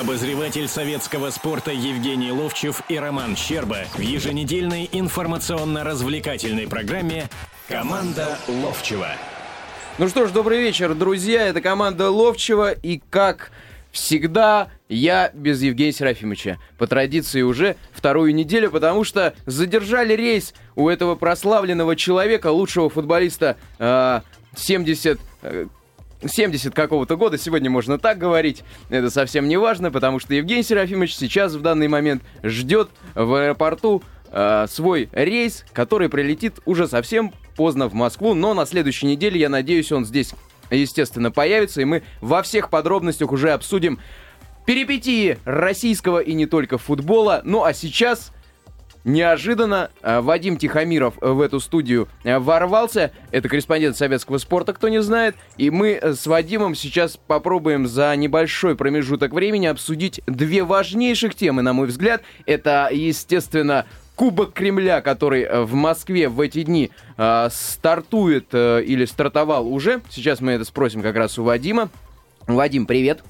Обозреватель советского спорта Евгений Ловчев и Роман Щерба в еженедельной информационно-развлекательной программе «Команда Ловчева». Ну что ж, добрый вечер, друзья. Это команда Ловчева. И как всегда, я без Евгения Серафимовича. По традиции уже вторую неделю, потому что задержали рейс у этого прославленного человека, лучшего футболиста э, 70... Э, 70 какого-то года, сегодня можно так говорить, это совсем не важно, потому что Евгений Серафимович сейчас в данный момент ждет в аэропорту э, свой рейс, который прилетит уже совсем поздно в Москву, но на следующей неделе, я надеюсь, он здесь, естественно, появится, и мы во всех подробностях уже обсудим перипетии российского и не только футбола. Ну а сейчас Неожиданно э, Вадим Тихомиров в эту студию э, ворвался. Это корреспондент советского спорта, кто не знает. И мы э, с Вадимом сейчас попробуем за небольшой промежуток времени обсудить две важнейших темы, на мой взгляд. Это, естественно, Кубок Кремля, который в Москве в эти дни э, стартует э, или стартовал уже. Сейчас мы это спросим как раз у Вадима. Вадим, привет.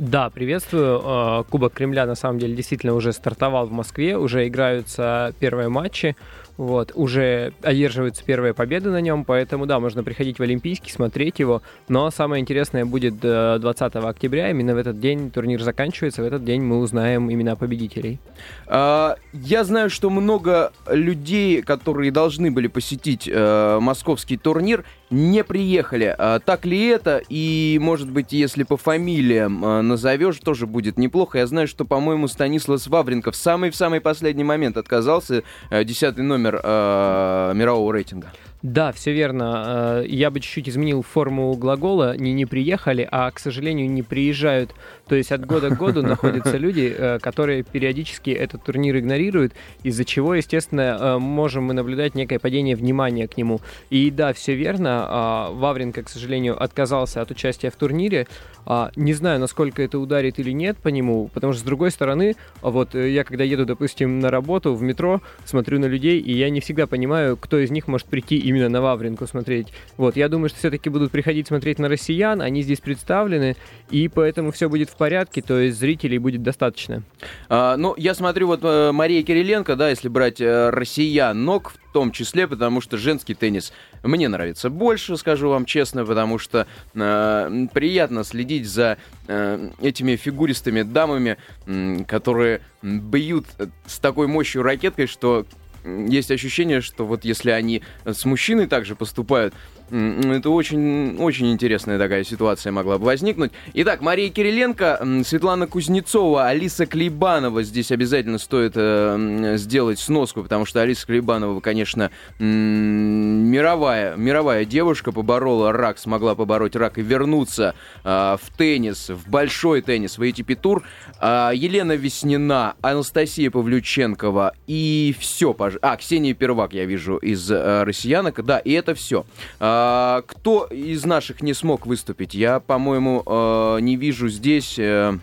Да, приветствую. А, Кубок Кремля на самом деле действительно уже стартовал в Москве, уже играются первые матчи. Вот, уже одерживаются первые победы на нем, поэтому, да, можно приходить в Олимпийский, смотреть его. Но самое интересное будет 20 октября, именно в этот день турнир заканчивается, в этот день мы узнаем имена победителей. А, я знаю, что много людей, которые должны были посетить э, московский турнир, не приехали. А, так ли это? И, может быть, если по фамилиям э, назовешь, тоже будет неплохо. Я знаю, что, по-моему, Станислав Вавренко в самый-в самый последний момент отказался. Э, десятый номер номер э, мирового рейтинга. Да, все верно. Э, я бы чуть-чуть изменил форму глагола. Не не приехали, а, к сожалению, не приезжают. То есть от года к году находятся люди, э, которые периодически этот турнир игнорируют, из-за чего, естественно, э, можем мы наблюдать некое падение внимания к нему. И да, все верно. А, Вавренко, к сожалению, отказался от участия в турнире. А, не знаю, насколько это ударит или нет по нему, потому что, с другой стороны, вот я когда еду, допустим, на работу в метро, смотрю на людей, и я не всегда понимаю, кто из них может прийти именно на Вавринку смотреть. Вот, я думаю, что все-таки будут приходить смотреть на россиян, они здесь представлены, и поэтому все будет в порядке, то есть зрителей будет достаточно. А, ну, я смотрю, вот э, Мария Кириленко, да, если брать э, россиян, ног в том числе, потому что женский теннис мне нравится больше, скажу вам честно, потому что э, приятно следить за э, этими фигуристыми дамами, э, которые бьют с такой мощью ракеткой, что есть ощущение, что вот если они с мужчиной также поступают, это очень, очень интересная такая ситуация могла бы возникнуть. Итак, Мария Кириленко, Светлана Кузнецова, Алиса Клейбанова. Здесь обязательно стоит э, сделать сноску, потому что Алиса Клейбанова, конечно, мировая, мировая девушка, поборола рак, смогла побороть рак и вернуться э, в теннис, в большой теннис, в ATP тур. Э, Елена Веснина, Анастасия Павлюченкова и все. Пож... А, Ксения Первак, я вижу, из э, россиянок. Да, и это все. Э, а, кто из наших не смог выступить? Я, по-моему, э, не вижу здесь... Э,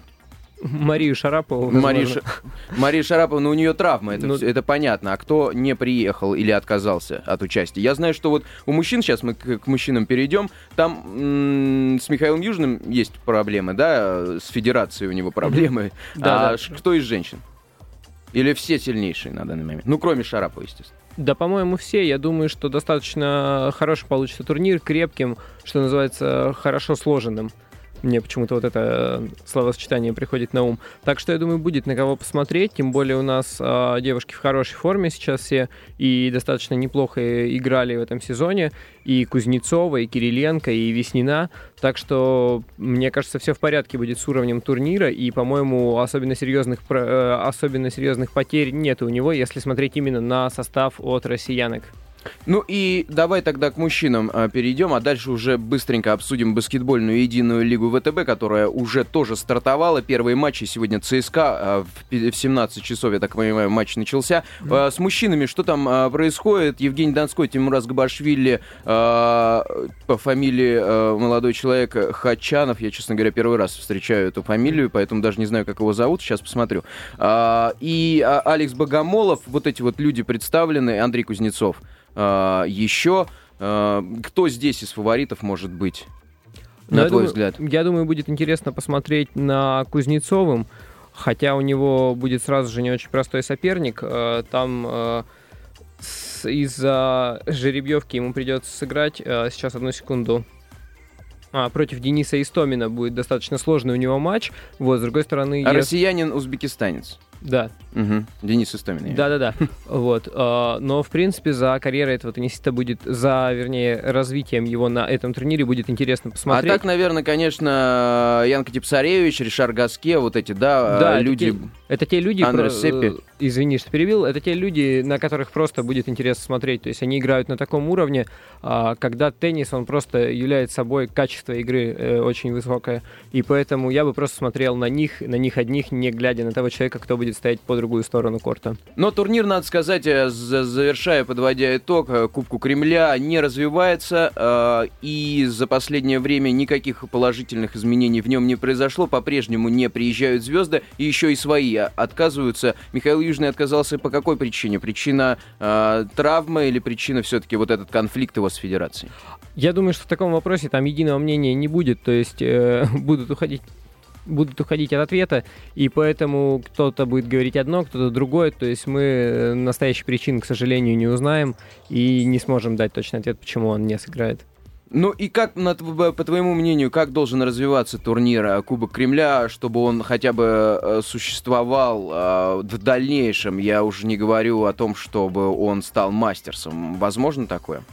Марию Шарапову. Мария, Ш... Мария Шарапова, ну у нее травма, это, ну... это понятно. А кто не приехал или отказался от участия? Я знаю, что вот у мужчин, сейчас мы к, к мужчинам перейдем, там м- с Михаилом Южным есть проблемы, да, с федерацией у него проблемы. Да, а да. кто из женщин? Или все сильнейшие на данный момент? Ну, кроме Шарапова, естественно. Да, по-моему, все. Я думаю, что достаточно хороший получится турнир, крепким, что называется, хорошо сложенным. Мне почему-то вот это э, словосочетание приходит на ум. Так что я думаю, будет на кого посмотреть. Тем более у нас э, девушки в хорошей форме сейчас все и достаточно неплохо играли в этом сезоне. И Кузнецова, и Кириленко, и Веснина. Так что, мне кажется, все в порядке будет с уровнем турнира. И, по-моему, особенно серьезных, э, особенно серьезных потерь нет у него, если смотреть именно на состав от россиянок. Ну и давай тогда к мужчинам а, перейдем, а дальше уже быстренько обсудим баскетбольную единую лигу ВТБ, которая уже тоже стартовала. Первые матчи сегодня ЦСКА а, в 17 часов, я так понимаю, матч начался. Mm-hmm. С мужчинами что там а, происходит? Евгений Донской, Тимураз Габашвили, а, по фамилии а, молодой человек Хачанов. Я, честно говоря, первый раз встречаю эту фамилию, поэтому даже не знаю, как его зовут. Сейчас посмотрю. А, и а, Алекс Богомолов, вот эти вот люди представлены, Андрей Кузнецов. А, еще а, кто здесь из фаворитов может быть? на я твой думаю, взгляд? Я думаю, будет интересно посмотреть на Кузнецовым, хотя у него будет сразу же не очень простой соперник. Э, Там из-за жеребьевки ему придется сыграть. Сейчас, одну секунду. А, против Дениса Истомина будет достаточно сложный у него матч. Вот, с другой стороны... А я- Россиянин, узбекистанец. Да, Мгм. Денис Истомин. да-да-да. Вот. э, Но, в принципе, за карьерой этого теннисиста будет, за, вернее, развитием его на этом турнире будет интересно А посмотреть. так, наверное, конечно, Янка Типсаревич, Ришар Гаске, вот эти, да, Да, э, это люди. те- Это те люди, Андре про- Сеппи. извини, что перебил, это те люди, на которых просто будет интересно смотреть. То есть они играют на таком уровне, а, когда теннис, он просто является собой качество игры э, очень высокое. И поэтому я бы просто смотрел на них, на них одних, не глядя на того человека, кто будет стоять по другую сторону корта. Но турнир, надо сказать, э, за- завершая, подводя итог, э, Кубку Кремля не развивается, э, и за последнее время никаких положительных изменений в нем не произошло. По-прежнему не приезжают звезды, и еще и свои отказываются. Михаил Южный отказался по какой причине? Причина травмы или причина все-таки вот этот конфликт его с федерацией? Я думаю, что в таком вопросе там единого мнения не будет, то есть э, будут уходить будут уходить от ответа, и поэтому кто-то будет говорить одно, кто-то другое, то есть мы э, настоящей причины, к сожалению, не узнаем и не сможем дать точный ответ, почему он не сыграет. Ну и как, по твоему мнению, как должен развиваться турнир э, Кубок Кремля, чтобы он хотя бы э, существовал в дальнейшем? Я уже не говорю о том, чтобы он стал мастерсом. Возможно такое?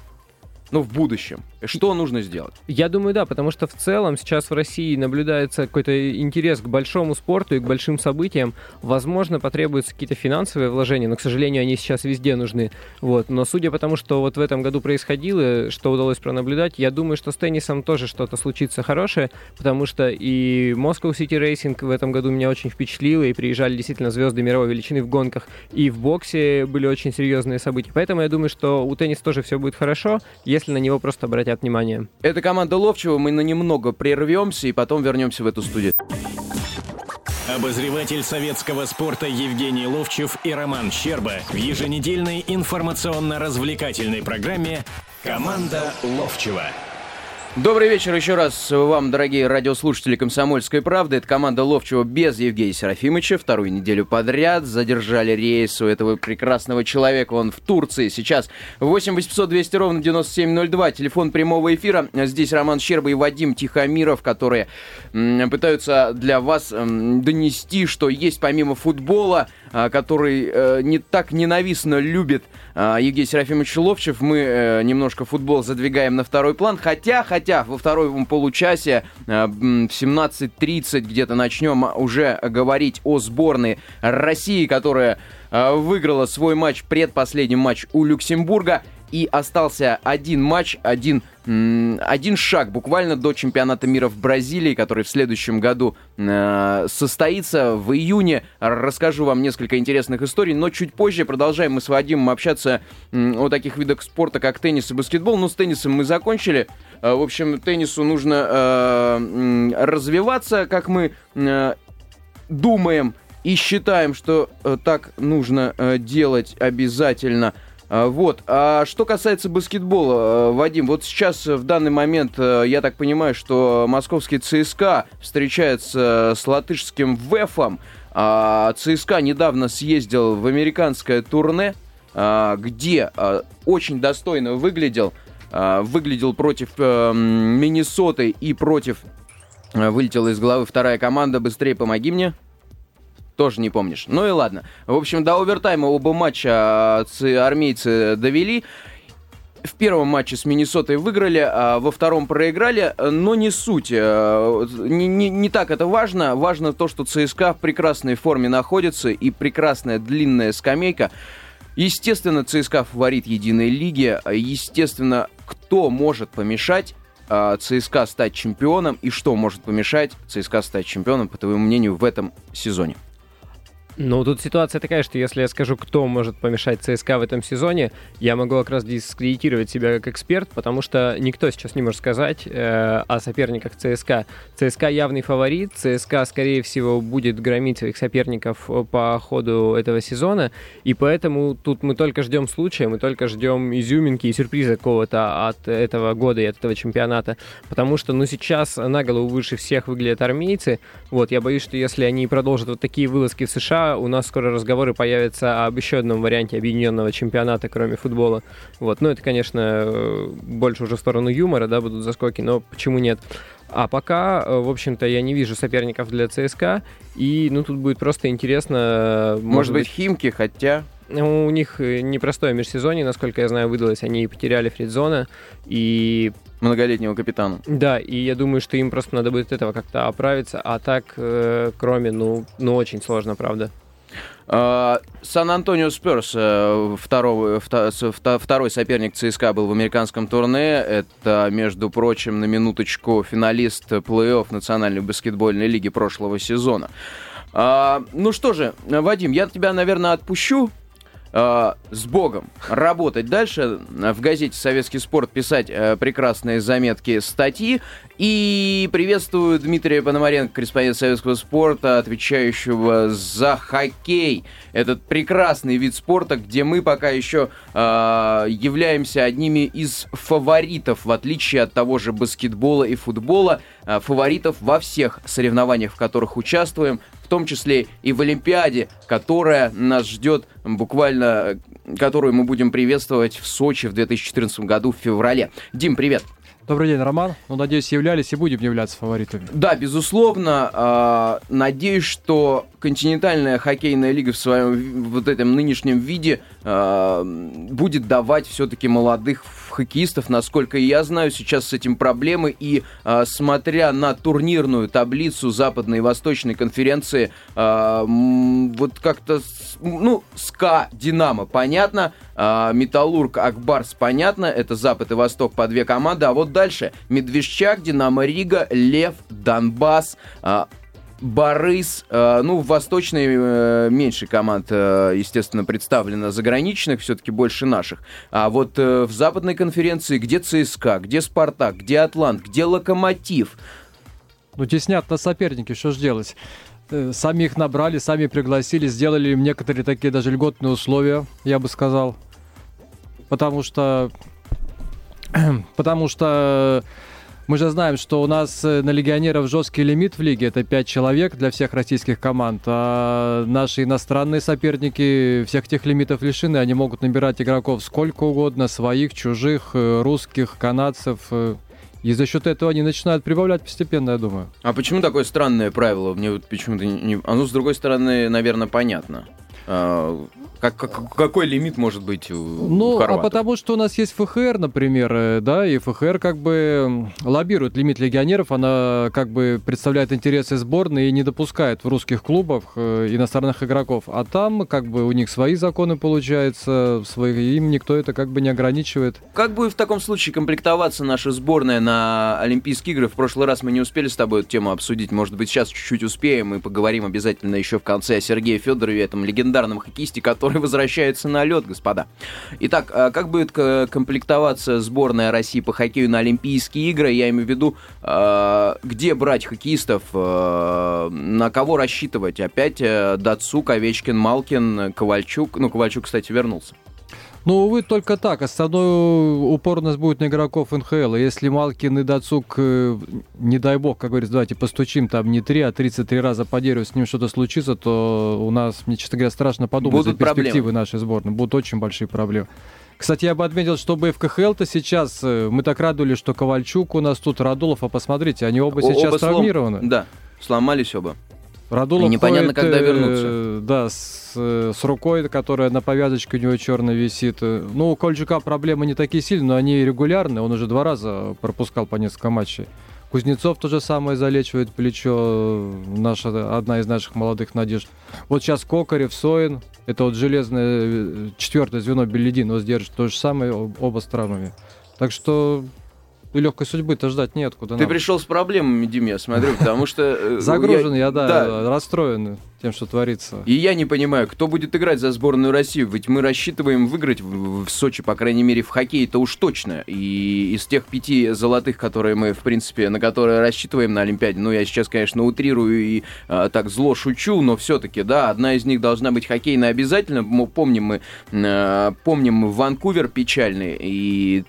Ну, в будущем. Что нужно сделать? Я думаю, да, потому что в целом сейчас в России наблюдается какой-то интерес к большому спорту и к большим событиям. Возможно, потребуются какие-то финансовые вложения, но, к сожалению, они сейчас везде нужны. Вот. Но судя по тому, что вот в этом году происходило, что удалось пронаблюдать, я думаю, что с теннисом тоже что-то случится хорошее, потому что и Moscow City Racing в этом году меня очень впечатлило, и приезжали действительно звезды мировой величины в гонках, и в боксе были очень серьезные события. Поэтому я думаю, что у тенниса тоже все будет хорошо, если на него просто обратят внимание. Это команда Ловчева. Мы на немного прервемся и потом вернемся в эту студию. Обозреватель советского спорта Евгений Ловчев и Роман Щерба в еженедельной информационно-развлекательной программе «Команда Ловчева». Добрый вечер еще раз вам, дорогие радиослушатели «Комсомольской правды». Это команда Ловчева без Евгения Серафимовича. Вторую неделю подряд задержали рейс у этого прекрасного человека. Он в Турции сейчас. 8 800 200 ровно 9702. Телефон прямого эфира. Здесь Роман Щерба и Вадим Тихомиров, которые пытаются для вас донести, что есть помимо футбола, а, который э, не так ненавистно любит а, Евгений Серафимович Ловчев, мы э, немножко футбол задвигаем на второй план. Хотя, хотя во втором получасе э, в 17.30 где-то начнем уже говорить о сборной России, которая э, выиграла свой матч, предпоследний матч у Люксембурга. И остался один матч, один, один шаг буквально до чемпионата мира в Бразилии, который в следующем году э, состоится в июне. Расскажу вам несколько интересных историй, но чуть позже продолжаем мы с Вадимом общаться о таких видах спорта, как теннис и баскетбол. Ну, с теннисом мы закончили. Э, В общем, теннису нужно э, развиваться, как мы э, думаем и считаем, что э, так нужно э, делать обязательно. А, Вот. А что касается баскетбола, э, Вадим, вот сейчас э, в данный момент э, я так понимаю, что московский ЦСКА встречается с латышским ВЭФом. А ЦСКА недавно съездил в американское турне, а, где очень достойно выглядел. А, Выглядел против Миннесоты и против... Вылетела из головы вторая команда. Быстрее помоги мне. Тоже не помнишь. Ну и ладно. В общем, до овертайма оба матча а, армейцы довели. В первом матче с Миннесотой выиграли, а во втором проиграли, но не суть. э, Не, не- не так это важно. Важно то, что ЦСКА в прекрасной форме находится и прекрасная длинная скамейка. Естественно, ЦСКА фаворит единой лиги. Естественно, кто может помешать а, ЦСКА стать чемпионом и что может помешать ЦСКА стать чемпионом, по твоему мнению, в этом сезоне? Ну, тут ситуация такая, что если я скажу, кто может помешать ЦСКА в этом сезоне, я могу как раз дискредитировать себя как эксперт, потому что никто сейчас не может сказать э, о соперниках ЦСКА. ЦСКА явный фаворит, ЦСКА, скорее всего, будет громить своих соперников по ходу этого сезона, и поэтому тут мы только ждем случая, мы только ждем изюминки и сюрприза какого-то от этого года и от этого чемпионата, потому что, ну, сейчас на голову выше всех выглядят армейцы, вот, я боюсь, что если они продолжат вот такие вылазки в США, у нас скоро разговоры появятся об еще одном варианте объединенного чемпионата, кроме футбола. Вот. Ну, это, конечно, э, больше уже в сторону юмора, да, будут заскоки, но почему нет? А пока, э, в общем-то, я не вижу соперников для ЦСКА, и, ну, тут будет просто интересно... Может, может быть, Химки, хотя... Ну, у них э, непростое межсезонье, насколько я знаю, выдалось. Они потеряли Фридзона и... Многолетнего капитана. Да, и я думаю, что им просто надо будет этого как-то оправиться. А так, э, кроме, ну, ну, очень сложно, правда. А, Сан-Антонио Сперс, э, второй, соперник ЦСКА был в американском турне. Это, между прочим, на минуточку финалист плей-офф Национальной баскетбольной лиги прошлого сезона. А, ну что же, Вадим, я тебя, наверное, отпущу с Богом работать дальше, в газете «Советский спорт» писать э, прекрасные заметки, статьи. И приветствую Дмитрия Пономаренко, корреспондент советского спорта, отвечающего за хоккей. Этот прекрасный вид спорта, где мы пока еще э, являемся одними из фаворитов, в отличие от того же баскетбола и футбола, э, фаворитов во всех соревнованиях, в которых участвуем, в том числе и в Олимпиаде, которая нас ждет буквально, которую мы будем приветствовать в Сочи в 2014 году в феврале. Дим, привет! Добрый день, Роман. Ну, надеюсь, являлись и будем являться фаворитами. Да, безусловно. Э, надеюсь, что континентальная хоккейная лига в своем вот этом нынешнем виде э, будет давать все-таки молодых хоккеистов. Насколько я знаю, сейчас с этим проблемы. И э, смотря на турнирную таблицу Западной и Восточной конференции, э, вот как-то, ну, СКА, Динамо, понятно. Э, Металлург, Акбарс, понятно. Это Запад и Восток по две команды. А вот дальше Медвежчак, Динамо Рига, Лев, Донбасс, э, Борис, э, ну, в Восточной э, меньше команд, э, естественно, представлено заграничных, все-таки больше наших. А вот в Западной конференции где ЦСКА, где Спартак, где Атлант, где Локомотив? Ну, теснят на соперники, что ж делать? Сами их набрали, сами пригласили, сделали им некоторые такие даже льготные условия, я бы сказал. Потому что... Потому что мы же знаем, что у нас э, на легионеров жесткий лимит в лиге, это 5 человек для всех российских команд, а наши иностранные соперники всех тех лимитов лишены, они могут набирать игроков сколько угодно, своих, чужих, э, русских, канадцев, э, и за счет этого они начинают прибавлять постепенно, я думаю. А почему такое странное правило? Мне вот почему-то не... Оно, с другой стороны, наверное, понятно. А, как, как, какой лимит может быть у Ну, хорватов? а потому что у нас есть ФХР, например, э, да, и ФХР как бы лоббирует лимит легионеров, она как бы представляет интересы сборной и не допускает в русских клубах э, иностранных игроков. А там как бы у них свои законы, получается, свои, им никто это как бы не ограничивает. Как будет в таком случае комплектоваться наша сборная на Олимпийские игры? В прошлый раз мы не успели с тобой эту тему обсудить, может быть, сейчас чуть-чуть успеем и поговорим обязательно еще в конце о Сергее Федорове, этом легендарном хоккеисте, который который возвращается на лед, господа. Итак, а как будет комплектоваться сборная России по хоккею на Олимпийские игры? Я имею в виду, а, где брать хоккеистов, а, на кого рассчитывать? Опять э, Дацук, Овечкин, Малкин, Ковальчук. Ну, Ковальчук, кстати, вернулся. Ну, увы, только так. Основной упор у нас будет на игроков НХЛ. Если Малкин и Дацук, э, не дай бог, как говорится, давайте постучим там не 3, а 33 раза по дереву, с ним что-то случится, то у нас, мне, честно говоря, страшно подумать Будут за перспективы проблемы. нашей сборной. Будут очень большие проблемы. Кстати, я бы отметил, что в КХЛ-то сейчас, э, мы так радовались, что Ковальчук у нас тут, Радулов, а посмотрите, они оба сейчас оба травмированы. Слом... Да, сломались оба. Радулов непонятно, ходит, когда э, вернутся. Да, с, с рукой, которая на повязочке у него черная висит. Ну, у Кольчука проблемы не такие сильные, но они регулярные. Он уже два раза пропускал по несколько матчей. Кузнецов то же самое залечивает плечо, наша, одна из наших молодых надежд. Вот сейчас Кокарев, Соин, это вот железное э, четвертое звено Беледин, его сдержит то же самое, оба с травмами. Так что и легкой судьбы-то ждать неоткуда. Ты нам. пришел с проблемами, Дим, я смотрю, потому что... э, Загружен я, да, Да, расстроен тем, что творится. И я не понимаю, кто будет играть за сборную России, ведь мы рассчитываем выиграть в, в Сочи, по крайней мере, в хоккее это уж точно. И из тех пяти золотых, которые мы, в принципе, на которые рассчитываем на Олимпиаде, ну, я сейчас, конечно, утрирую и а, так зло шучу, но все-таки, да, одна из них должна быть хоккейная обязательно. Мы помним мы, а, помним мы Ванкувер печальный и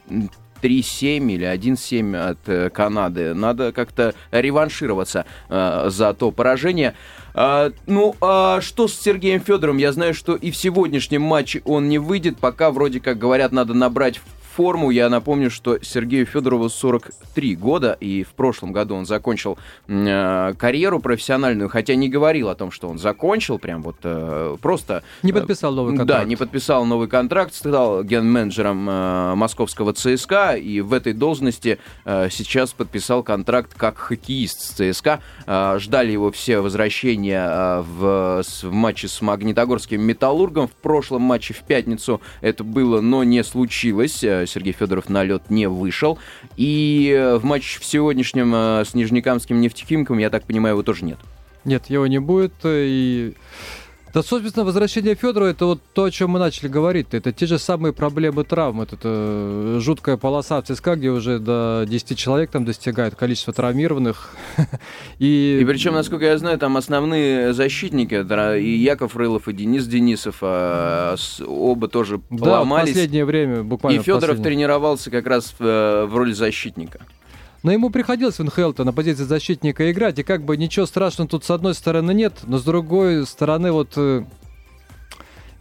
3-7 или 1-7 от э, Канады. Надо как-то реваншироваться э, за то поражение. А, ну, а что с Сергеем Федоровым? Я знаю, что и в сегодняшнем матче он не выйдет. Пока вроде как говорят, надо набрать форму. Я напомню, что Сергею Федорову 43 года, и в прошлом году он закончил э, карьеру профессиональную, хотя не говорил о том, что он закончил, прям вот э, просто... Не подписал новый контракт. Да, не подписал новый контракт, стал ген-менеджером э, московского ЦСКА, и в этой должности э, сейчас подписал контракт как хоккеист с ЦСКА. Э, ждали его все возвращения э, в, с- в матче с Магнитогорским Металлургом. В прошлом матче в пятницу это было, но не случилось. Сергей Федоров на лед не вышел. И э, в матче в сегодняшнем э, с Нижнекамским нефтехимком, я так понимаю, его тоже нет. Нет, его не будет. э, И... Да, собственно, возвращение Федорова это вот то, о чем мы начали говорить. Это те же самые проблемы травм. Это, э, жуткая полоса в ЦСКА, где уже до 10 человек там достигает количество травмированных. И, И причем, насколько я знаю, там основные защитники, это и Яков Рылов, и Денис Денисов, а, с- оба тоже да, в поломались. последнее время И буквально. в Федоров последнее. тренировался как раз в, э, в роли защитника. Но ему приходилось в НХЛ-то на позиции защитника играть, и как бы ничего страшного тут с одной стороны нет, но с другой стороны вот э,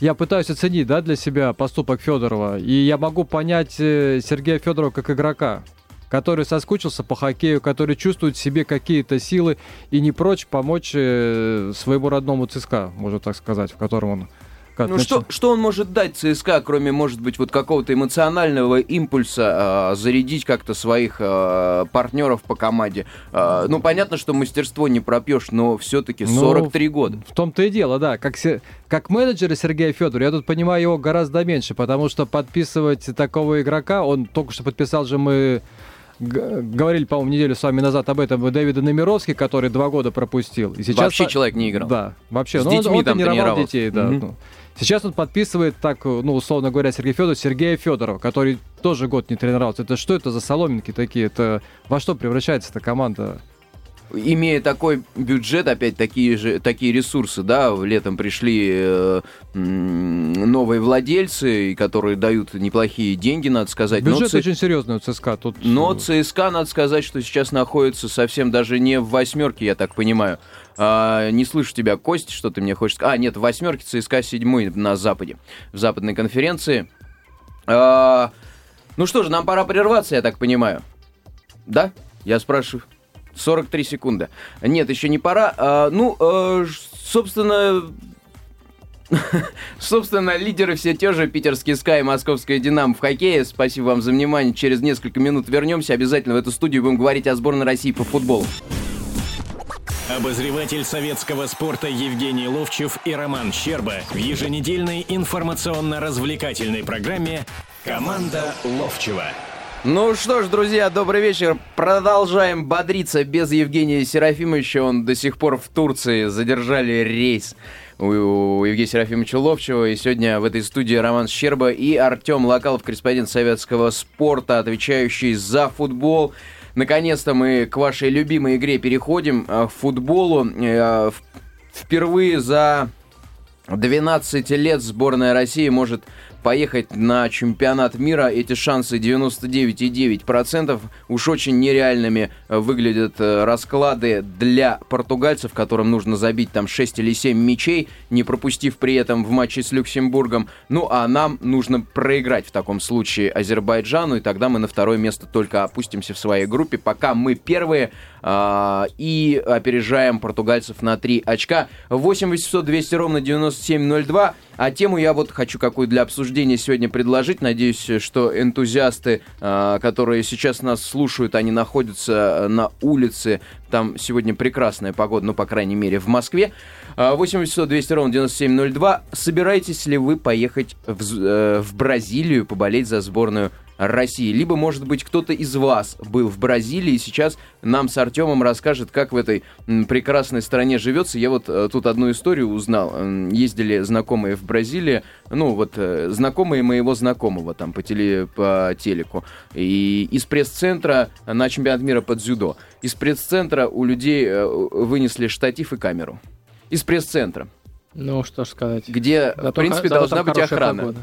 я пытаюсь оценить, да, для себя поступок Федорова, и я могу понять э, Сергея Федорова как игрока, который соскучился по хоккею, который чувствует в себе какие-то силы и не прочь помочь э, своему родному ЦСКА, можно так сказать, в котором он как Ну что, что он может дать ЦСКА, кроме, может быть, вот какого-то эмоционального импульса, а, зарядить как-то своих а, партнеров по команде? А, ну, понятно, что мастерство не пропьешь, но все-таки Ну, 43 года. В том-то и дело, да. Как, се- как менеджера Сергея Федора, я тут понимаю его гораздо меньше, потому что подписывать такого игрока, он только что подписал же мы говорили, по-моему, неделю с вами назад об этом, Дэвида Номеровский, который два года пропустил. И сейчас Вообще человек не играл. Да, вообще. С Ну, он- детьми он, там тренировал детей, да. Мгм. Сейчас он подписывает так, ну, условно говоря, Сергей Федоров, Сергея Федорова, который тоже год не тренировался. Это что это за соломинки такие? Это во что превращается эта команда? Имея такой бюджет, опять такие же такие ресурсы, да, летом пришли э, новые владельцы, которые дают неплохие деньги, надо сказать. Но Бюджет Ц- очень серьезный у ЦСКА. Тут, Но ЦСКА, надо сказать, что сейчас находится совсем даже не в восьмерке, я так понимаю. А, не слышу тебя, Кость, что ты мне хочешь сказать. А, нет, в восьмерке ЦСКА седьмой на Западе, в западной конференции. А, ну что же, нам пора прерваться, я так понимаю. Да? Я спрашиваю. 43 секунды. Нет, еще не пора. А, ну, ж- собственно, Собственно, лидеры все те же, питерский Скай и московская Динамо в хоккее. Спасибо вам за внимание. Через несколько минут вернемся. Обязательно в эту студию будем говорить о сборной России по футболу. Обозреватель советского спорта Евгений Ловчев и Роман Щерба в еженедельной информационно-развлекательной программе «Команда Ловчева». Ну что ж, друзья, добрый вечер. Продолжаем бодриться без Евгения Серафимовича. Он до сих пор в Турции. Задержали рейс у Евгения Серафимовича Ловчева. И сегодня в этой студии Роман Щерба и Артем Локалов, корреспондент советского спорта, отвечающий за футбол. Наконец-то мы к вашей любимой игре переходим, э, футболу. Э, Впервые за 12 лет сборная России может поехать на чемпионат мира. Эти шансы 99,9%. Уж очень нереальными э, выглядят э, расклады для португальцев, которым нужно забить там 6 или 7 мячей, не пропустив при этом в матче с Люксембургом. Ну а нам нужно проиграть в таком случае Азербайджану, и тогда мы на второе место только опустимся в своей группе. Пока мы первые а, и опережаем португальцев на 3 очка. 8 800 200 ровно 9702. А тему я вот хочу какую для обсуждения сегодня предложить. Надеюсь, что энтузиасты, а, которые сейчас нас слушают, они находятся на улице. Там сегодня прекрасная погода, ну, по крайней мере, в Москве. А, 8 800 200 ровно 9702. Собираетесь ли вы поехать в, э, в Бразилию поболеть за сборную России. Либо, может быть, кто-то из вас был в Бразилии и сейчас нам с Артемом расскажет, как в этой прекрасной стране живется. Я вот э, тут одну историю узнал. Ездили знакомые в Бразилии, ну вот э, знакомые моего знакомого там по, теле, по телеку. И из пресс-центра на чемпионат мира по дзюдо. Из пресс-центра у людей э, вынесли штатив и камеру. Из пресс-центра, Ну, что ж сказать. где, Зато в принципе, должна быть охрана. погода.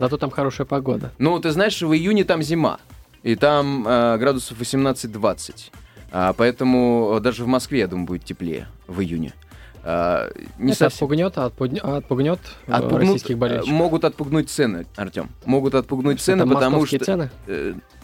Зато там хорошая погода. Ну, ты знаешь, в июне там зима, и там э, градусов 18-20. А, поэтому э, даже в Москве, я думаю, будет теплее в июне. А, не Это совсем. отпугнет, а отпугнет, а отпугнет э, Отпугнут, российских болельщиков. могут отпугнуть цены, Артем. Могут отпугнуть цены, потому что цены?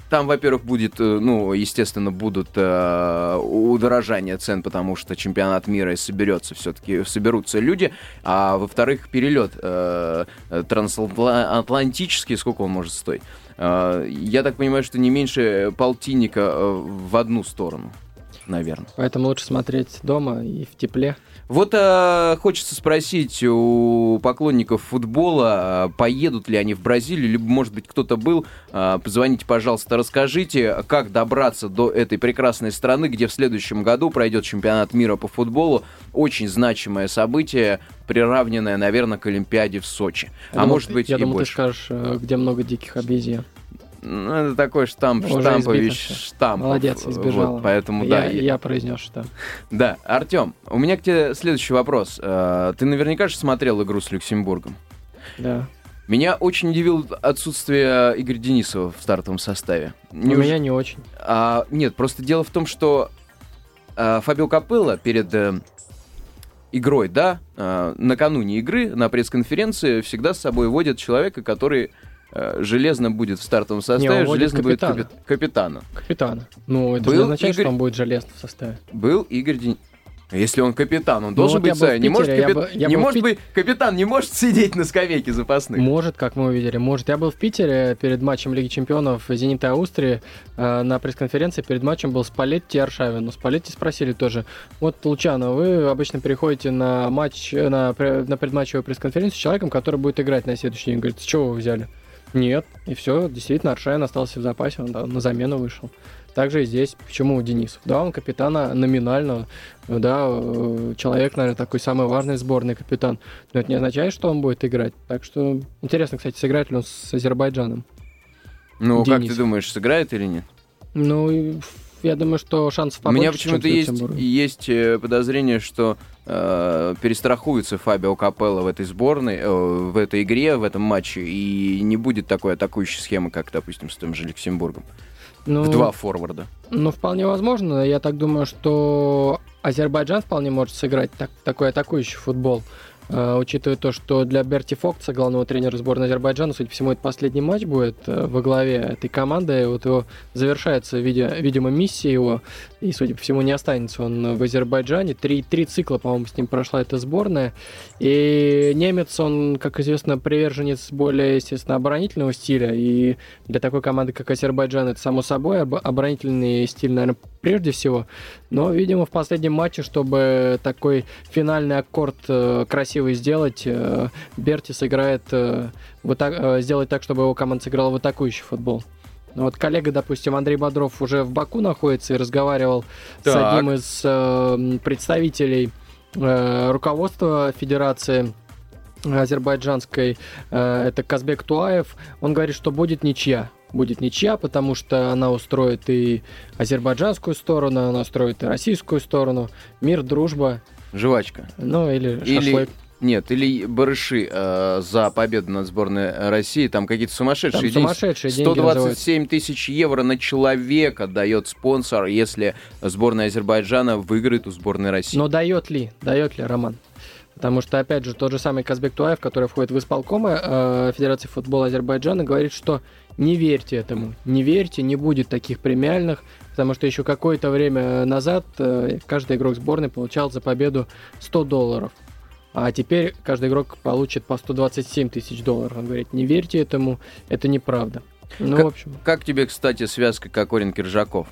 Там, во-первых, будет, э, ну, естественно, будут э, удорожания цен, потому что чемпионат мира и соберется все-таки, соберутся люди, а во-вторых, перелет э, э, трансатлантический, сколько он может стоить? Э, я так понимаю, что не меньше полтинника э, в одну сторону, наверное. Поэтому лучше смотреть дома и в тепле. Вот э, хочется спросить у поклонников футбола, э, поедут ли они в Бразилию, либо, может быть, кто-то был. Э, позвоните, пожалуйста, расскажите, как добраться до этой прекрасной страны, где в следующем году пройдет чемпионат мира по футболу. Очень значимое событие, приравненное, наверное, к Олимпиаде в Сочи. Я а думал, может быть Я и думал, больше. ты скажешь, э, где много диких обезьян. Ну, это такой штамп, Уже штампович, штамп. Молодец, избежала. Вот, поэтому, да, я, я- я произнес, что Да, Артем, у меня к тебе следующий вопрос. Э, Ты наверняка же смотрел игру с Люксембургом. да. Меня очень удивило отсутствие Игоря Денисова в стартовом составе. У Неуж- меня не очень. А, нет, просто дело в том, что а, Фабио Капелло перед э, игрой, да, а, накануне игры на пресс-конференции всегда с собой водит человека, который железно будет в стартовом составе, водит железно будет капитана. капи- капитана. Капитана. Ну, это Был не означает, Игорь- что он будет железно в составе. Был Игорь Денисов. Если он капитан, он Ну, должен вот быть... со- Не может, капи- бы- не может Пит- быть... Капитан не может сидеть на скамейке запасных. Может, как мы увидели, может. Я был в Питере перед матчем Лиги Чемпионов Зенита Аустрии. э, на пресс-конференции перед матчем был Спалетти и Аршавин. Но Спалетти спросили тоже. Вот, Лучано, вы обычно приходите на матч, э, на, на предматчевую пресс-конференцию с человеком, который будет играть на следующий день. Говорит, с чего вы взяли? Нет. И все, действительно, Аршавин остался в запасе, он да, на замену вышел. Также и здесь. Почему Денисов? Да, он капитана номинально, да, э, человек, наверное, такой самый важный в сборной капитан. Но это не означает, что он будет играть. Так что интересно, кстати, сыграет ли он с Азербайджаном. Ну, как Денис. ты думаешь, сыграет или нет? Ну, я думаю, что шансов У побольше, меня чем почему-то есть, есть э, подозрение, что э, перестрахуется Фабио Капелло в этой сборной, э, в этой игре, в этом матче, и не будет такой атакующей схемы, как, допустим, с тем же Люксембургом. Ну, В два форварда. Ну, вполне возможно. Я так думаю, что Азербайджан вполне может сыграть так, такой атакующий футбол. Э, учитывая то, что для Берти Фокца, главного тренера сборной Азербайджана, судя по всему, это последний матч будет э, во главе этой команды. И вот его завершается, видя, видимо, миссия его. И, судя по всему, не останется он в Азербайджане. Три, три цикла, по-моему, с ним прошла эта сборная. И немец, он, как известно, приверженец более, естественно, оборонительного стиля. И для такой команды, как Азербайджан, это само собой об- оборонительный стиль, наверное, прежде всего. Но, видимо, в последнем матче, чтобы такой финальный аккорд э, красивый сделать, э, Берти сыграет, э, так, э, сделать так, чтобы его команда сыграла в атакующий футбол. Ну Вот коллега, допустим, Андрей Бодров уже в Баку находится и разговаривал с Так. одним из э, представителей э, руководства Федерации азербайджанской, э, это Казбек Туаев, он говорит, что будет ничья. Будет ничья, потому что она устроит и азербайджанскую сторону, она устроит и российскую сторону. Мир, дружба, Жвачка. ну или Или- шашлык. Нет, или барыши э, за победу над сборной России. Там какие-то Там сумасшедшие деньги. сумасшедшие деньги называются. 127 тысяч евро на человека дает спонсор, если сборная Азербайджана выиграет у сборной России. Но дает ли? Дает ли, Роман? Потому что, опять же, тот же самый Казбек Туаев, который входит в исполкомы э, Федерации футбола Азербайджана, говорит, что не верьте этому. Не верьте, не будет таких премиальных, потому что еще какое-то время назад э, каждый игрок сборной получал за победу 100 долларов. А теперь каждый игрок получит по 127 тысяч долларов. Он говорит, не верьте этому, это неправда. Ну, Как- в общем, Как тебе, кстати, связка Кокорин-Киржаков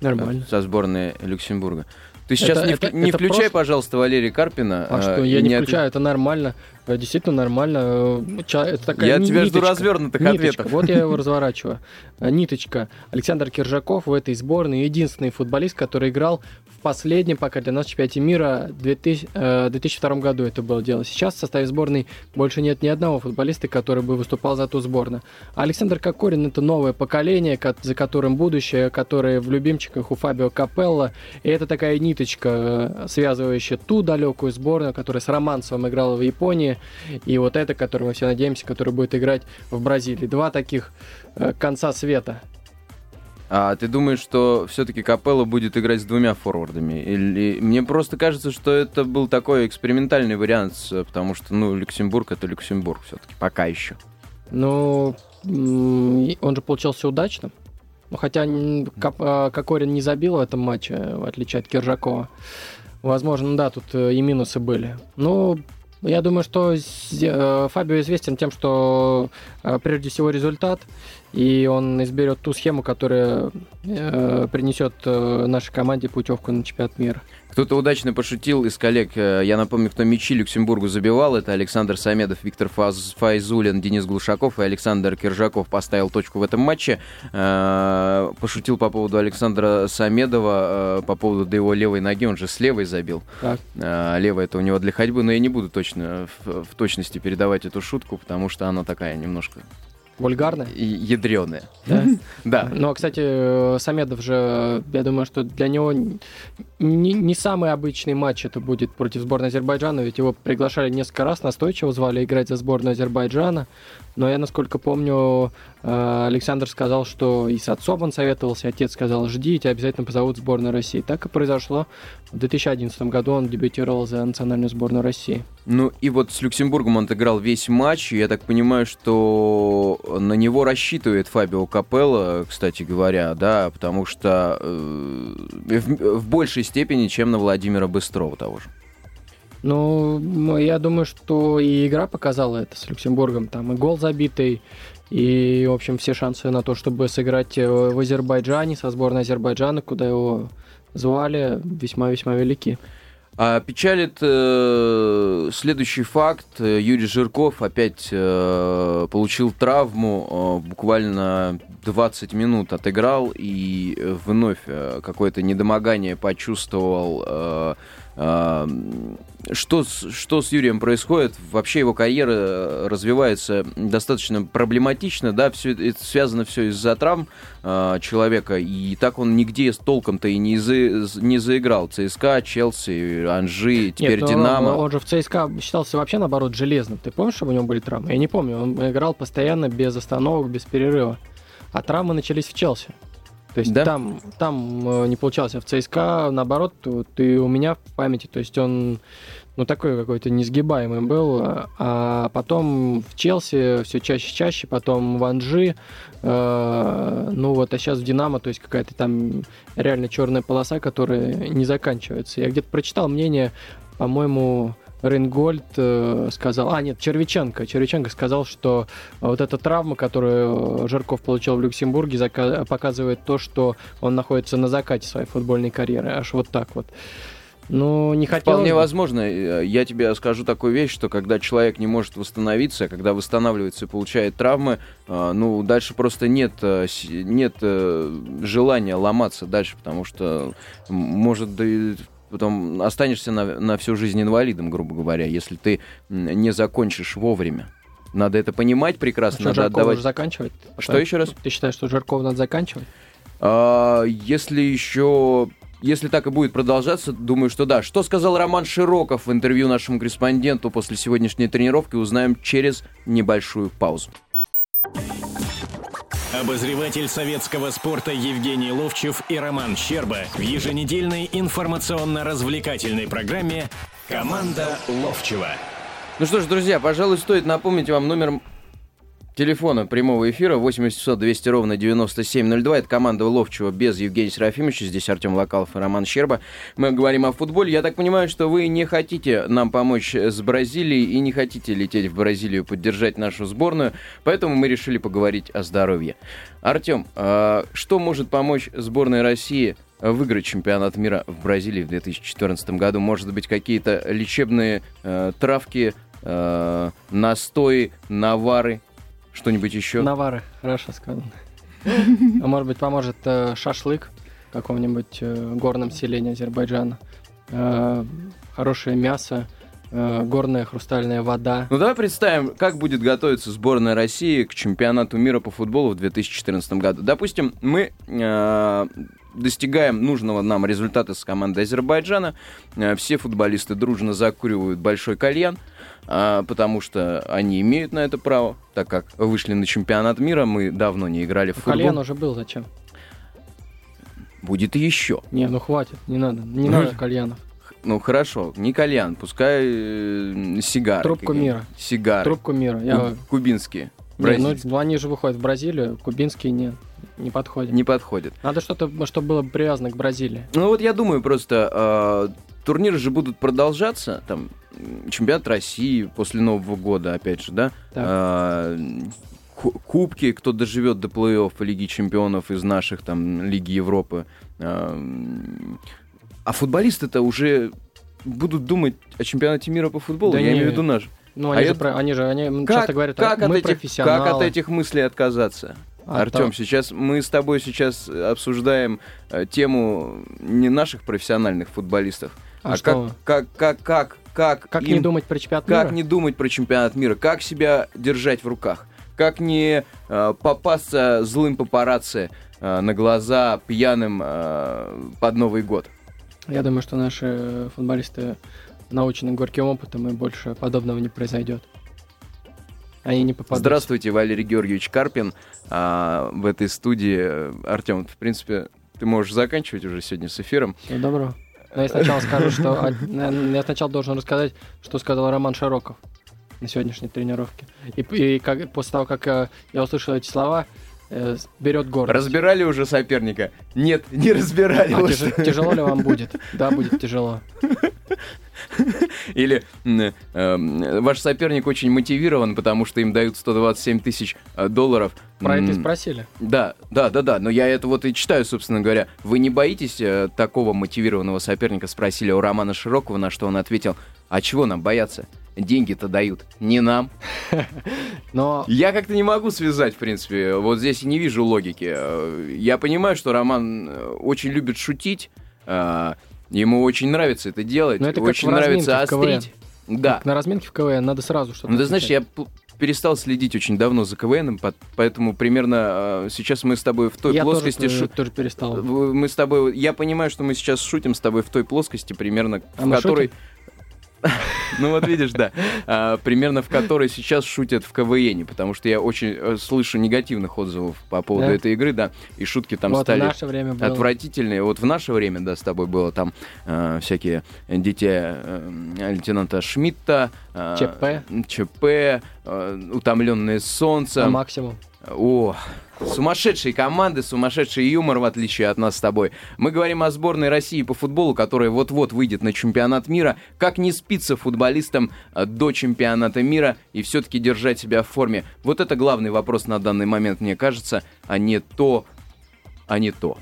нормально. со сборной Люксембурга? Ты сейчас Это- не, это- не это включай, прошлое. пожалуйста, Валерия Карпина. А э, что, я не от- включаю, это нормально. Э, действительно нормально. Э, это такая я ни- тебя жду ниточка. развернутых Ниточка. ответов. Вот я его разворачиваю. Э, Ниточка. Александр Киржаков в этой сборной единственный футболист, который играл в последнем пока для нас чемпионате мира 2000, э, 2002 году это было дело. Сейчас в составе сборной больше нет ни одного футболиста, который бы выступал за ту сборную. А Александр Кокорин это новое поколение, ко- за которым будущее, которое в любимчиках у Фабио Капелла. И это такая ниточка, связывающая ту далекую сборную, которая с Романцевым играла в Японии, и вот это, которую мы все надеемся, которая будет играть в Бразилии. Два таких э, конца света. А ты думаешь, что все-таки Капелло будет играть с двумя форвардами? Или мне просто кажется, что это был такой экспериментальный вариант, потому что, ну, Люксембург это Люксембург все-таки, пока еще. Ну, он же получился удачным. Ну, хотя э, Кокорин не забил в этом матче, в отличие от Киржакова. Возможно, да, тут э, и минусы были. Ну, я думаю, что э, Фабио известен тем, что э, прежде всего результат, и он изберет ту схему, которая э, принесет э, нашей команде путевку на чемпионат мира. Кто-то удачно пошутил из коллег. э, Я напомню, кто мячи Люксембургу забивал. Это Александр Самедов, Виктор Фаз- Файзулин, Денис Глушаков и Александр Киржаков поставил точку в этом матче. Э, Пошутил по поводу Александра Самедова, э, по поводу его левой ноги. Он же с левой забил. Так. Левая это у него для ходьбы, но я не буду точно в точности передавать эту шутку, потому что она такая немножко Вульгарно? ядреная. Да? Да. Ну, а, кстати, э, Самедов же, я думаю, что для него не, не самый обычный матч это будет против сборной Азербайджана, ведь его приглашали несколько раз, настойчиво звали играть за сборную Азербайджана. Но я, насколько помню, э, Александр сказал, что и с отцом он советовался, отец сказал, жди, тебя обязательно позовут в сборную России. Так и произошло. В 2011 году он дебютировал за национальную сборную России. Ну и вот с Люксембургом он отыграл весь матч. и Я так понимаю, что на него рассчитывает Фабио Капелло, кстати говоря, да, потому что э, в, в большей степени, чем на Владимира Быстрова того же. Ну, я думаю, что и игра показала это с Люксембургом. Там и гол забитый, и, в общем, все шансы на то, чтобы сыграть э, в Азербайджане, со сборной Азербайджана, куда его звали, весьма-весьма велики. А печалит э, следующий факт. Юрий Жирков опять э, получил травму, э, буквально 20 минут отыграл и вновь э, какое-то недомогание почувствовал. э, э, что, с, что с Юрием происходит? Вообще его карьера э, развивается достаточно проблематично, да, все это связано все из-за травм э, человека, и так он нигде с толком-то и не, за- не заиграл. ЦСКА, Челси, Анжи, теперь Нет, Динамо. Он же в ЦСКА считался вообще, наоборот, железным. Ты помнишь, чтобы у него были травмы? Я не помню. Он играл постоянно, без остановок, без перерыва. А травмы начались в Челси. То есть Да? там, там э, не получался. В ЦСКА, наоборот, и у меня в памяти. То есть он, ну, такой какой-то несгибаемый был. а- А потом в Челси все чаще и чаще, потом в Анжи. э, ну вот, а сейчас в Динамо, то есть какая-то там реально черная полоса, которая не заканчивается. Я где-то прочитал мнение, по-моему, Рейнгольд э, сказал, а нет, Червиченко, Червиченко сказал, что вот эта травма, которую Жирков получил в Люксембурге, зака- показывает то, что он находится на закате своей футбольной карьеры, аж вот так вот. Ну, не хотел. Вполне возможно. Э, Я тебе скажу такую вещь, что когда человек не может восстановиться, когда восстанавливается и получает травмы, э, ну, дальше просто нет, э, нет э, желания ломаться дальше, потому что может да потом останешься на, на всю жизнь инвалидом, грубо говоря, если ты не закончишь вовремя. Надо это понимать прекрасно, Что, надо Жиркова отдавать... уже заканчивать? Что еще раз? Ты считаешь, что Жиркова надо заканчивать? А, если еще... Если так и будет продолжаться, думаю, что да. Что сказал Роман Широков в интервью нашему корреспонденту после сегодняшней тренировки, узнаем через небольшую паузу. Обозреватель советского спорта Евгений Ловчев и Роман Щерба в еженедельной информационно-развлекательной программе «Команда Ловчева». Ну что ж, друзья, пожалуй, стоит напомнить вам номер телефона прямого эфира 800 200 ровно 9702. Это команда Ловчева без Евгения Серафимовича. Здесь Артем Локалов и Роман Щерба. Мы говорим о футболе. Я так понимаю, что вы не хотите нам помочь с Бразилией и не хотите лететь в Бразилию поддержать нашу сборную. Поэтому мы решили поговорить о здоровье. Артем, а что может помочь сборной России выиграть чемпионат мира в Бразилии в 2014 году? Может быть, какие-то лечебные э, травки, э, настои, навары, что-нибудь еще? Навары, хорошо сказано. А может быть, поможет э, шашлык в каком-нибудь э, горном селении Азербайджана. Э, хорошее мясо, э, горная хрустальная вода. Ну давай представим, как будет готовиться сборная России к чемпионату мира по футболу в 2014 году. Допустим, мы э, достигаем нужного нам результата с командой Азербайджана. Э, все футболисты дружно закуривают большой кальян, э, потому что они имеют на это право, так как вышли на чемпионат мира, мы давно не играли в футбол. Кальян уже был, зачем? Будет и еще. Не, ну хватит, не надо, не Ну, надо кальянов. Ну хорошо, не кальян, пускай э, сигары. Трубку мира. Сигары. Трубку мира. Я... Куб- Кубинские. Не, ну, ну, они же выходят в Бразилию, кубинские не, не подходят. Не подходят. Надо что-то, чтобы было привязано к Бразилии. Ну вот я думаю, просто э, турниры же будут продолжаться, там, чемпионат России после Нового года, опять же, да? Э, ку- кубки, кто доживет до плей-офф Лиги Чемпионов из наших, там, Лиги Европы. Э, а футболисты-то уже будут думать о чемпионате мира по футболу, Да я имею в виду наш. Ну, А они, же, это- про- они же они Как, часто говорят, как, мы от этих, как от этих мыслей отказаться? А Артем, то- сейчас мы с тобой сейчас обсуждаем э, тему не наших профессиональных футболистов, А а, что как, как, как, как, как, Как им- не думать про чемпионат как мира? не думать про чемпионат мира, как себя держать в руках, как не э, попасться злым папарацци э, на глаза пьяным э, под Новый год. Я думаю, что наши футболисты научены горьким опытом, и больше подобного не произойдет. Они не попадут. Здравствуйте, Валерий Георгиевич Карпин. А, в этой студии, Артем, в принципе, ты можешь заканчивать уже сегодня с эфиром. Всего доброго. Но я сначала скажу, что... Я сначала должен рассказать, что сказал Роман Широков на сегодняшней тренировке. И, и как, после того, как э, я услышал эти слова, э, берет гордость. Разбирали уже соперника? Нет, не разбирали. А тяж- тяжело ли вам будет? Да, будет тяжело. Или э, ваш соперник очень мотивирован, потому что им дают 127 тысяч э, долларов. Про это и спросили. Да, да, да, да. Но я это вот и читаю, собственно говоря. Вы не боитесь э, такого мотивированного соперника? Спросили у Романа Широкого, на что он ответил: А чего нам бояться? Деньги-то дают не нам. Но Я как-то не могу связать, в принципе. Вот здесь не вижу логики. Э, Я понимаю, что Роман э, очень любит шутить. э, Ему очень нравится это делать. Но это как очень нравится КВН. острить. Да. на разминке в КВН надо сразу что-то Ну, ты знаешь, я перестал следить очень давно за по- поэтому примерно сейчас мы с тобой в той Я тоже, плоскости... э, шу- тоже перестал. Мы с тобой... Я понимаю, что мы сейчас шутим с тобой в той плоскости, примерно А в которой... Ну вот видишь, да. А, примерно в которой сейчас шутят в КВНе, потому что я очень э, слышу негативных отзывов по поводу Да? этой игры, да, и шутки там вот стали наше время было. отвратительные. Вот в наше время, да, с тобой было там э, всякие дети э, лейтенанта Шмидта, э, ЧП. ЧП, утомленные солнцем. максимум. О, сумасшедшие команды, сумасшедший юмор, в отличие от нас с тобой. Мы говорим о сборной России по футболу, которая вот-вот выйдет на чемпионат мира. Как не спиться футболистам э, до чемпионата мира и все-таки держать себя в форме? Вот это главный вопрос на данный момент, мне кажется, а не то, а не то.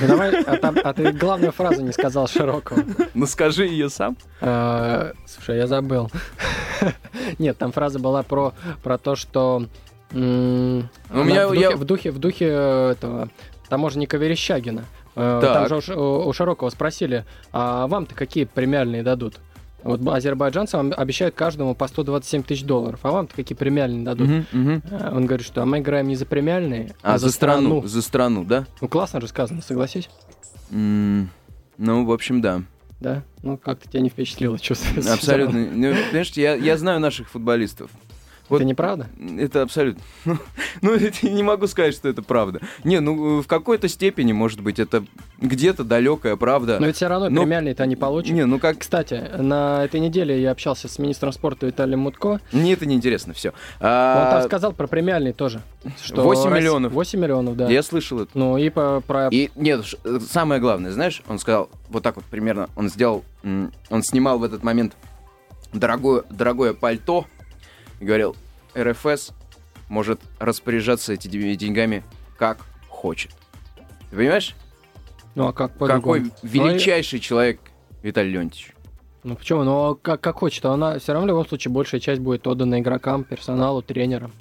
Ну, давай, а, там- а ты главную фразу не сказал Широкого. Ну скажи ее сам. Э, Слушай, я забыл. Нет, там фраза была про, про то, что Ну, у меня- в, духе, я- в духе в духе этого таможенника Верещагина. Э, Так. Там же у у, Широкого спросили, а вам-то какие премиальные дадут? Вот азербайджанцам обещают каждому по 127 тысяч долларов, а вам-то какие премиальные дадут? Мгм. Э, Он говорит, что а мы играем не за премиальные, А, за страну, за страну, да? Ну, классно же сказано, согласись? М, Ну, в общем, да. Да? Ну, как-то тебя не впечатлило, чувствую. Абсолютно. Ну, Понимаешь, я, я знаю наших футболистов. Вот Это неправда? Это абсолютно. Ну, это не могу сказать, что это правда. Не, ну, в какой-то степени, может быть, это где-то далекая правда. Но ведь все равно Но- премиальные-то они получат. Не, ну как... Кстати, на этой неделе я общался с министром спорта Виталием Мутко. Мне это неинтересно, все. Он там сказал про премиальные тоже. Что 8 Россия- миллионов. 8 миллионов, да. Я слышал это. Ну и по- про... И нет, самое главное, знаешь, он сказал вот так вот примерно, он сделал, он снимал в этот момент дорогое, дорогое пальто и говорил, РФС может распоряжаться этими деньгами как хочет. Ты понимаешь, Ну а как какой по-другому? величайший человек Виталий Леонтьевич? Ну почему? Ну как, как хочет, она все равно в любом случае большая часть будет отдана игрокам, персоналу, тренерам.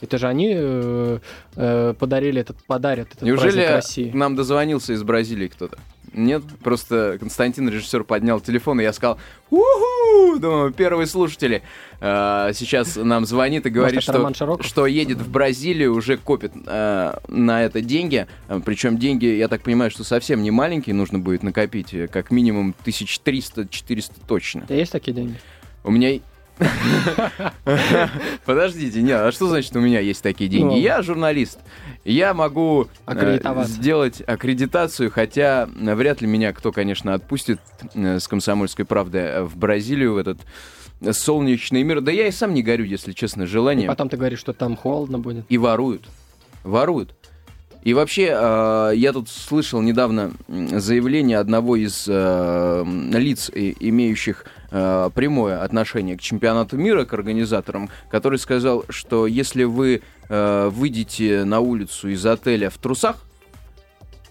Это же они э, э, подарили этот, подарят этот Неужели праздник России. нам дозвонился из Бразилии кто-то? Нет, просто Константин, режиссер, поднял телефон, и я сказал, уху, думаю, первые слушатели. А, сейчас нам звонит и говорит, что, что едет в Бразилию, уже копит а, на это деньги. А, Причем деньги, я так понимаю, что совсем не маленькие, нужно будет накопить, э, как минимум 1300-400 точно. Тебя есть такие деньги? У меня... Подождите, нет, а что значит у меня есть такие деньги? Ну. Я журналист. Я могу э, сделать аккредитацию, хотя вряд ли меня кто, конечно, отпустит э, с комсомольской правды в Бразилию, в этот солнечный мир. Да я и сам не горю, если честно, И желанием. потом ты говоришь, что там холодно будет. И воруют. Воруют. И вообще, э, я тут слышал недавно заявление одного из лиц, и- имеющих э, прямое отношение к чемпионату мира, к организаторам, который сказал, что если вы э, выйдете на улицу из отеля в трусах,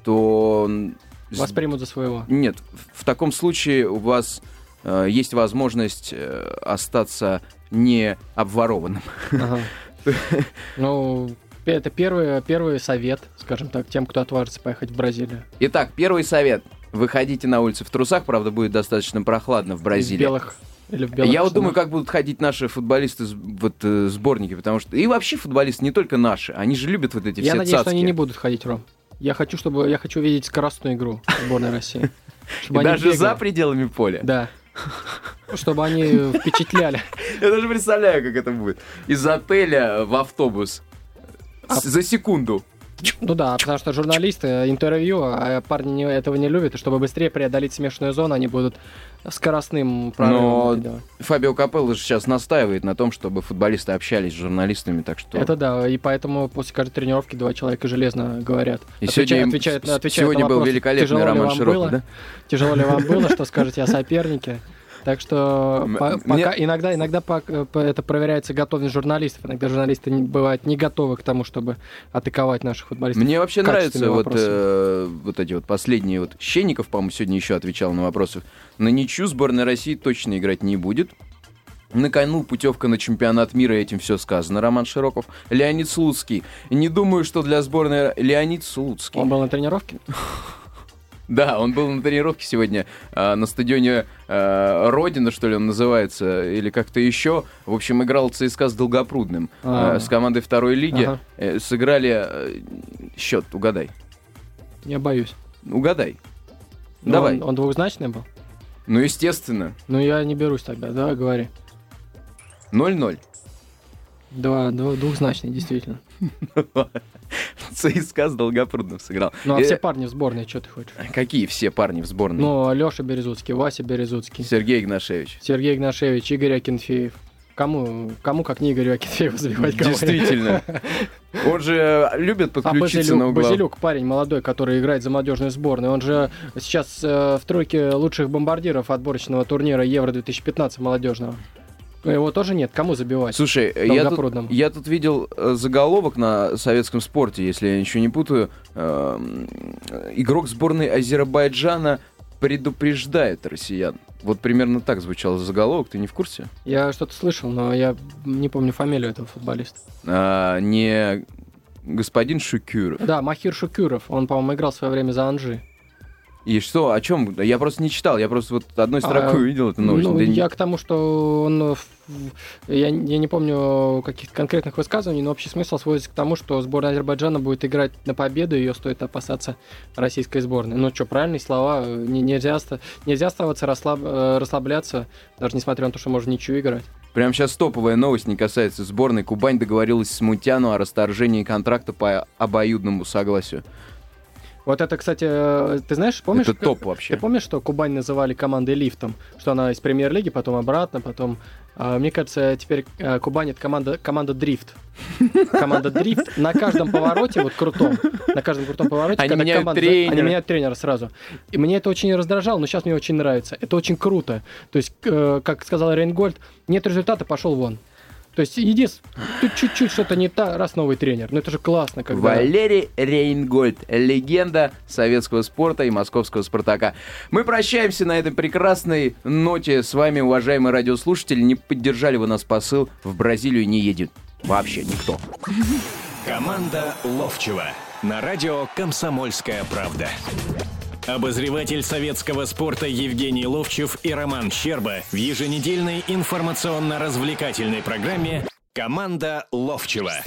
то... м, с- Воспримут за своего. Нет, в, в таком случае у вас э, есть возможность э, остаться не обворованным. Ага. Ну, это первый, первый совет, скажем так, тем, кто отважится поехать в Бразилию. Итак, первый совет. Выходите на улицы в трусах, правда, будет достаточно прохладно в Бразилии. белых или в белых Я вот думаю, как будут ходить наши футболисты, вот э, сборники, потому что... И вообще футболисты не только наши, они же любят вот эти Я все надеюсь, что цацки. они не будут ходить, Ром. Я хочу, чтобы я хочу видеть скоростную игру сборной России. Даже за пределами поля. Да. Чтобы они впечатляли. Я даже представляю, как это будет. Из отеля в автобус. А За секунду. Ну да, потому что журналисты интервью, а парни не- этого не любят, и чтобы быстрее преодолеть смешанную зону, они будут скоростным Но делать. Фабио Капелло же сейчас настаивает на том, чтобы футболисты общались с журналистами, так что... Это да, и поэтому после каждой тренировки два человека железно говорят. И Отвечают- сегодня, с- отвечают сегодня на был вопрос, великолепный тяжело ли Роман Широков, да? Тяжело ли вам было, что скажете о сопернике? Так что М- по- мне- пока иногда, иногда пок- по- это проверяется готовность журналистов. Иногда журналисты не, бывают не готовы к тому, чтобы атаковать наших футболистов. Мне вообще качественными вот, э, вот эти вот последние вот. Щенников, по-моему, сегодня еще отвечал на вопросы. На ничью сборная России точно играть не будет. На кону путевка на чемпионат мира, этим все сказано. Роман Широков. Леонид Слуцкий. Не думаю, что для сборной... Леонид Слуцкий. Он был на тренировке? Да, он был на тренировке сегодня а, на стадионе а, Родина, что ли, он называется, или как-то еще. В общем, играл ЦСКА с Долгопрудным, А. с командой второй лиги. Ага. Э, Сыграли э, счет, угадай. Я боюсь. Угадай. Ну, Давай. Он, он двухзначный был? Ну, естественно. Ну, я не берусь тогда. Давай, говори. 0-0. Два, два- двухзначный, действительно. ЦСКА с Долгопрудным сыграл. Ну, а Э, все парни в сборной, что ты хочешь? Какие все парни в сборной? Ну, Леша Березуцкий, Вася Березуцкий, Сергей Игнашевич. Сергей Игнашевич, Игорь Акинфеев. Кому, кому как не Игорю Акинфееву забивать? Действительно. Он же э, любит А подключиться на Базилюк, угла. Базилюк, парень молодой, который играет за молодежную сборную, он же сейчас э, в тройке лучших бомбардиров отборочного турнира Евро-2015 молодежного. Его тоже нет, кому забивать? Слушай, я тут, я тут видел э, заголовок на советском спорте, если я ничего не путаю. Эм, Игрок сборной Азербайджана предупреждает россиян. Вот примерно так звучал заголовок, ты не в курсе? Я что-то слышал, но я не помню фамилию этого футболиста. А, не господин Шукюров. Да, Махир Шукюров, он, по-моему, играл в свое время за Анжи. И что, о чем? Я просто не читал, я просто вот одной строкой А, увидел эту новость. Ну, Да не- я к тому, что он... э, Я, я не помню каких-то конкретных высказываний, но общий смысл сводится к тому, что сборная Азербайджана будет играть на победу, ее стоит опасаться российской сборной. Ну что, правильные слова, э, не- нельзя, нельзя оставаться расслаб- э, расслабляться, даже несмотря на то, что можно ничего играть. Прямо сейчас топовая новость не касается сборной. Кубань договорилась с Мутяну о расторжении контракта по обоюдному согласию. Вот это, кстати, э, ты знаешь, помнишь... Это топ вообще. Ты помнишь, что Кубань называли командой лифтом? Что она из премьер-лиги, потом обратно, потом... а, мне кажется, теперь э, Кубань это команда, команда дрифт. Команда дрифт на каждом повороте, вот крутом, на каждом крутом повороте, Они когда меняют команда- тренера. они меняют тренера сразу. И мне это очень раздражало, но сейчас мне очень нравится. Это очень круто. То есть, э, как сказал Рейнгольд, нет результата, пошел вон. То есть единственное, тут чуть-чуть что-то не та, раз новый тренер. Но это же классно, когда... Валерий Рейнгольд, легенда советского спорта и московского «Спартака». Мы прощаемся на этой прекрасной ноте с вами, уважаемые радиослушатели. Не поддержали вы нас посыл, в Бразилию не едет вообще никто. Команда Ловчева на радио «Комсомольская правда». Обозреватель советского спорта Евгений Ловчев и Роман Щерба в еженедельной информационно-развлекательной программе «Команда Ловчева».